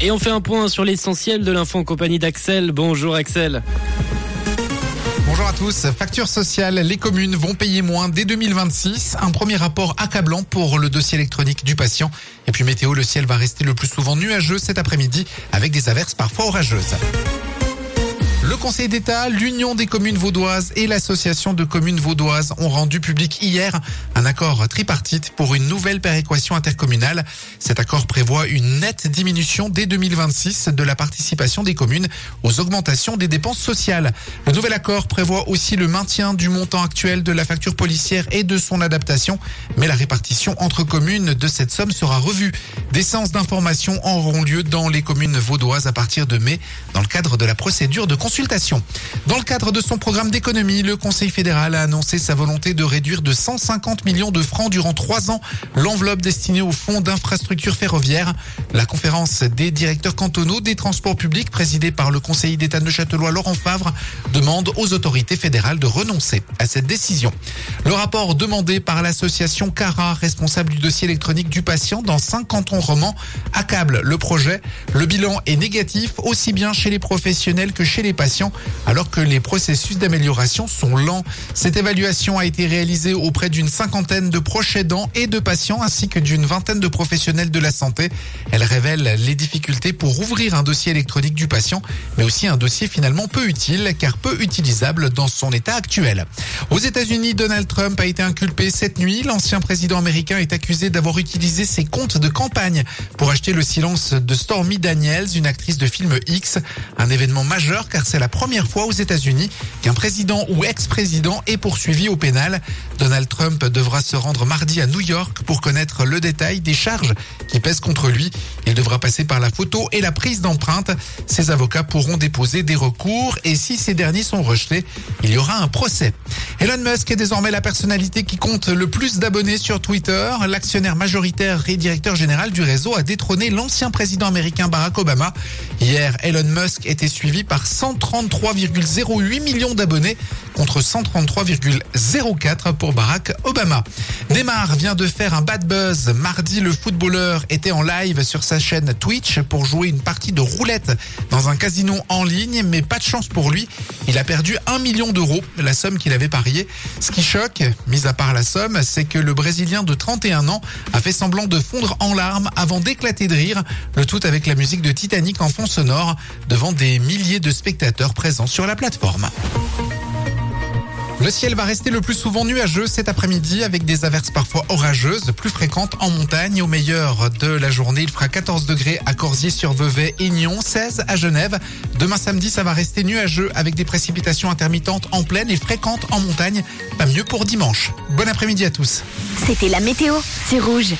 Et on fait un point sur l'essentiel de l'info en compagnie d'Axel. Bonjour Axel. Bonjour à tous. Facture sociale, les communes vont payer moins dès 2026. Un premier rapport accablant pour le dossier électronique du patient. Et puis météo, le ciel va rester le plus souvent nuageux cet après-midi avec des averses parfois orageuses. Le Conseil d'État, l'Union des communes vaudoises et l'Association de communes vaudoises ont rendu public hier un accord tripartite pour une nouvelle péréquation intercommunale. Cet accord prévoit une nette diminution dès 2026 de la participation des communes aux augmentations des dépenses sociales. Le nouvel accord prévoit aussi le maintien du montant actuel de la facture policière et de son adaptation, mais la répartition entre communes de cette somme sera revue. Des séances d'information auront lieu dans les communes vaudoises à partir de mai dans le cadre de la procédure de consultation dans le cadre de son programme d'économie, le Conseil fédéral a annoncé sa volonté de réduire de 150 millions de francs durant trois ans l'enveloppe destinée au fonds d'infrastructure ferroviaire. La conférence des directeurs cantonaux des transports publics présidée par le conseiller d'État de Châtelois Laurent Favre demande aux autorités fédérales de renoncer à cette décision. Le rapport demandé par l'association CARA, responsable du dossier électronique du patient dans cinq cantons romans, accable le projet. Le bilan est négatif aussi bien chez les professionnels que chez les patients alors que les processus d'amélioration sont lents. Cette évaluation a été réalisée auprès d'une cinquantaine de proches aidants et de patients ainsi que d'une vingtaine de professionnels de la santé. Elle révèle les difficultés pour ouvrir un dossier électronique du patient, mais aussi un dossier finalement peu utile car peu utilisable dans son état actuel. Aux États-Unis, Donald Trump a été inculpé cette nuit. L'ancien président américain est accusé d'avoir utilisé ses comptes de campagne pour acheter le silence de Stormy Daniels, une actrice de film X, un événement majeur car c'est la première fois aux États-Unis qu'un président ou ex-président est poursuivi au pénal. Donald Trump devra se rendre mardi à New York pour connaître le détail des charges qui pèsent contre lui. Il devra passer par la photo et la prise d'empreinte. Ses avocats pourront déposer des recours et si ces derniers sont rejetés, il y aura un procès. Elon Musk est désormais la personnalité qui compte le plus d'abonnés sur Twitter. L'actionnaire majoritaire et directeur général du réseau a détrôné l'ancien président américain Barack Obama. Hier, Elon Musk était suivi par 133,08 millions d'abonnés contre 133,04 pour Barack Obama. Neymar vient de faire un bad buzz. Mardi, le footballeur était en live sur sa chaîne Twitch pour jouer une partie de roulette dans un casino en ligne, mais pas de chance pour lui. Il a perdu 1 million d'euros, la somme qu'il avait pariée. Ce qui choque, mis à part la somme, c'est que le Brésilien de 31 ans a fait semblant de fondre en larmes avant d'éclater de rire, le tout avec la musique de Titanic en fond sonore devant des milliers de spectateurs présents sur la plateforme. Le ciel va rester le plus souvent nuageux cet après-midi avec des averses parfois orageuses, plus fréquentes en montagne. Au meilleur de la journée, il fera 14 degrés à Corsier-sur-Vevey et Nyon, 16 à Genève. Demain samedi, ça va rester nuageux avec des précipitations intermittentes en plaine et fréquentes en montagne. Pas mieux pour dimanche. Bon après-midi à tous. C'était la météo, c'est rouge.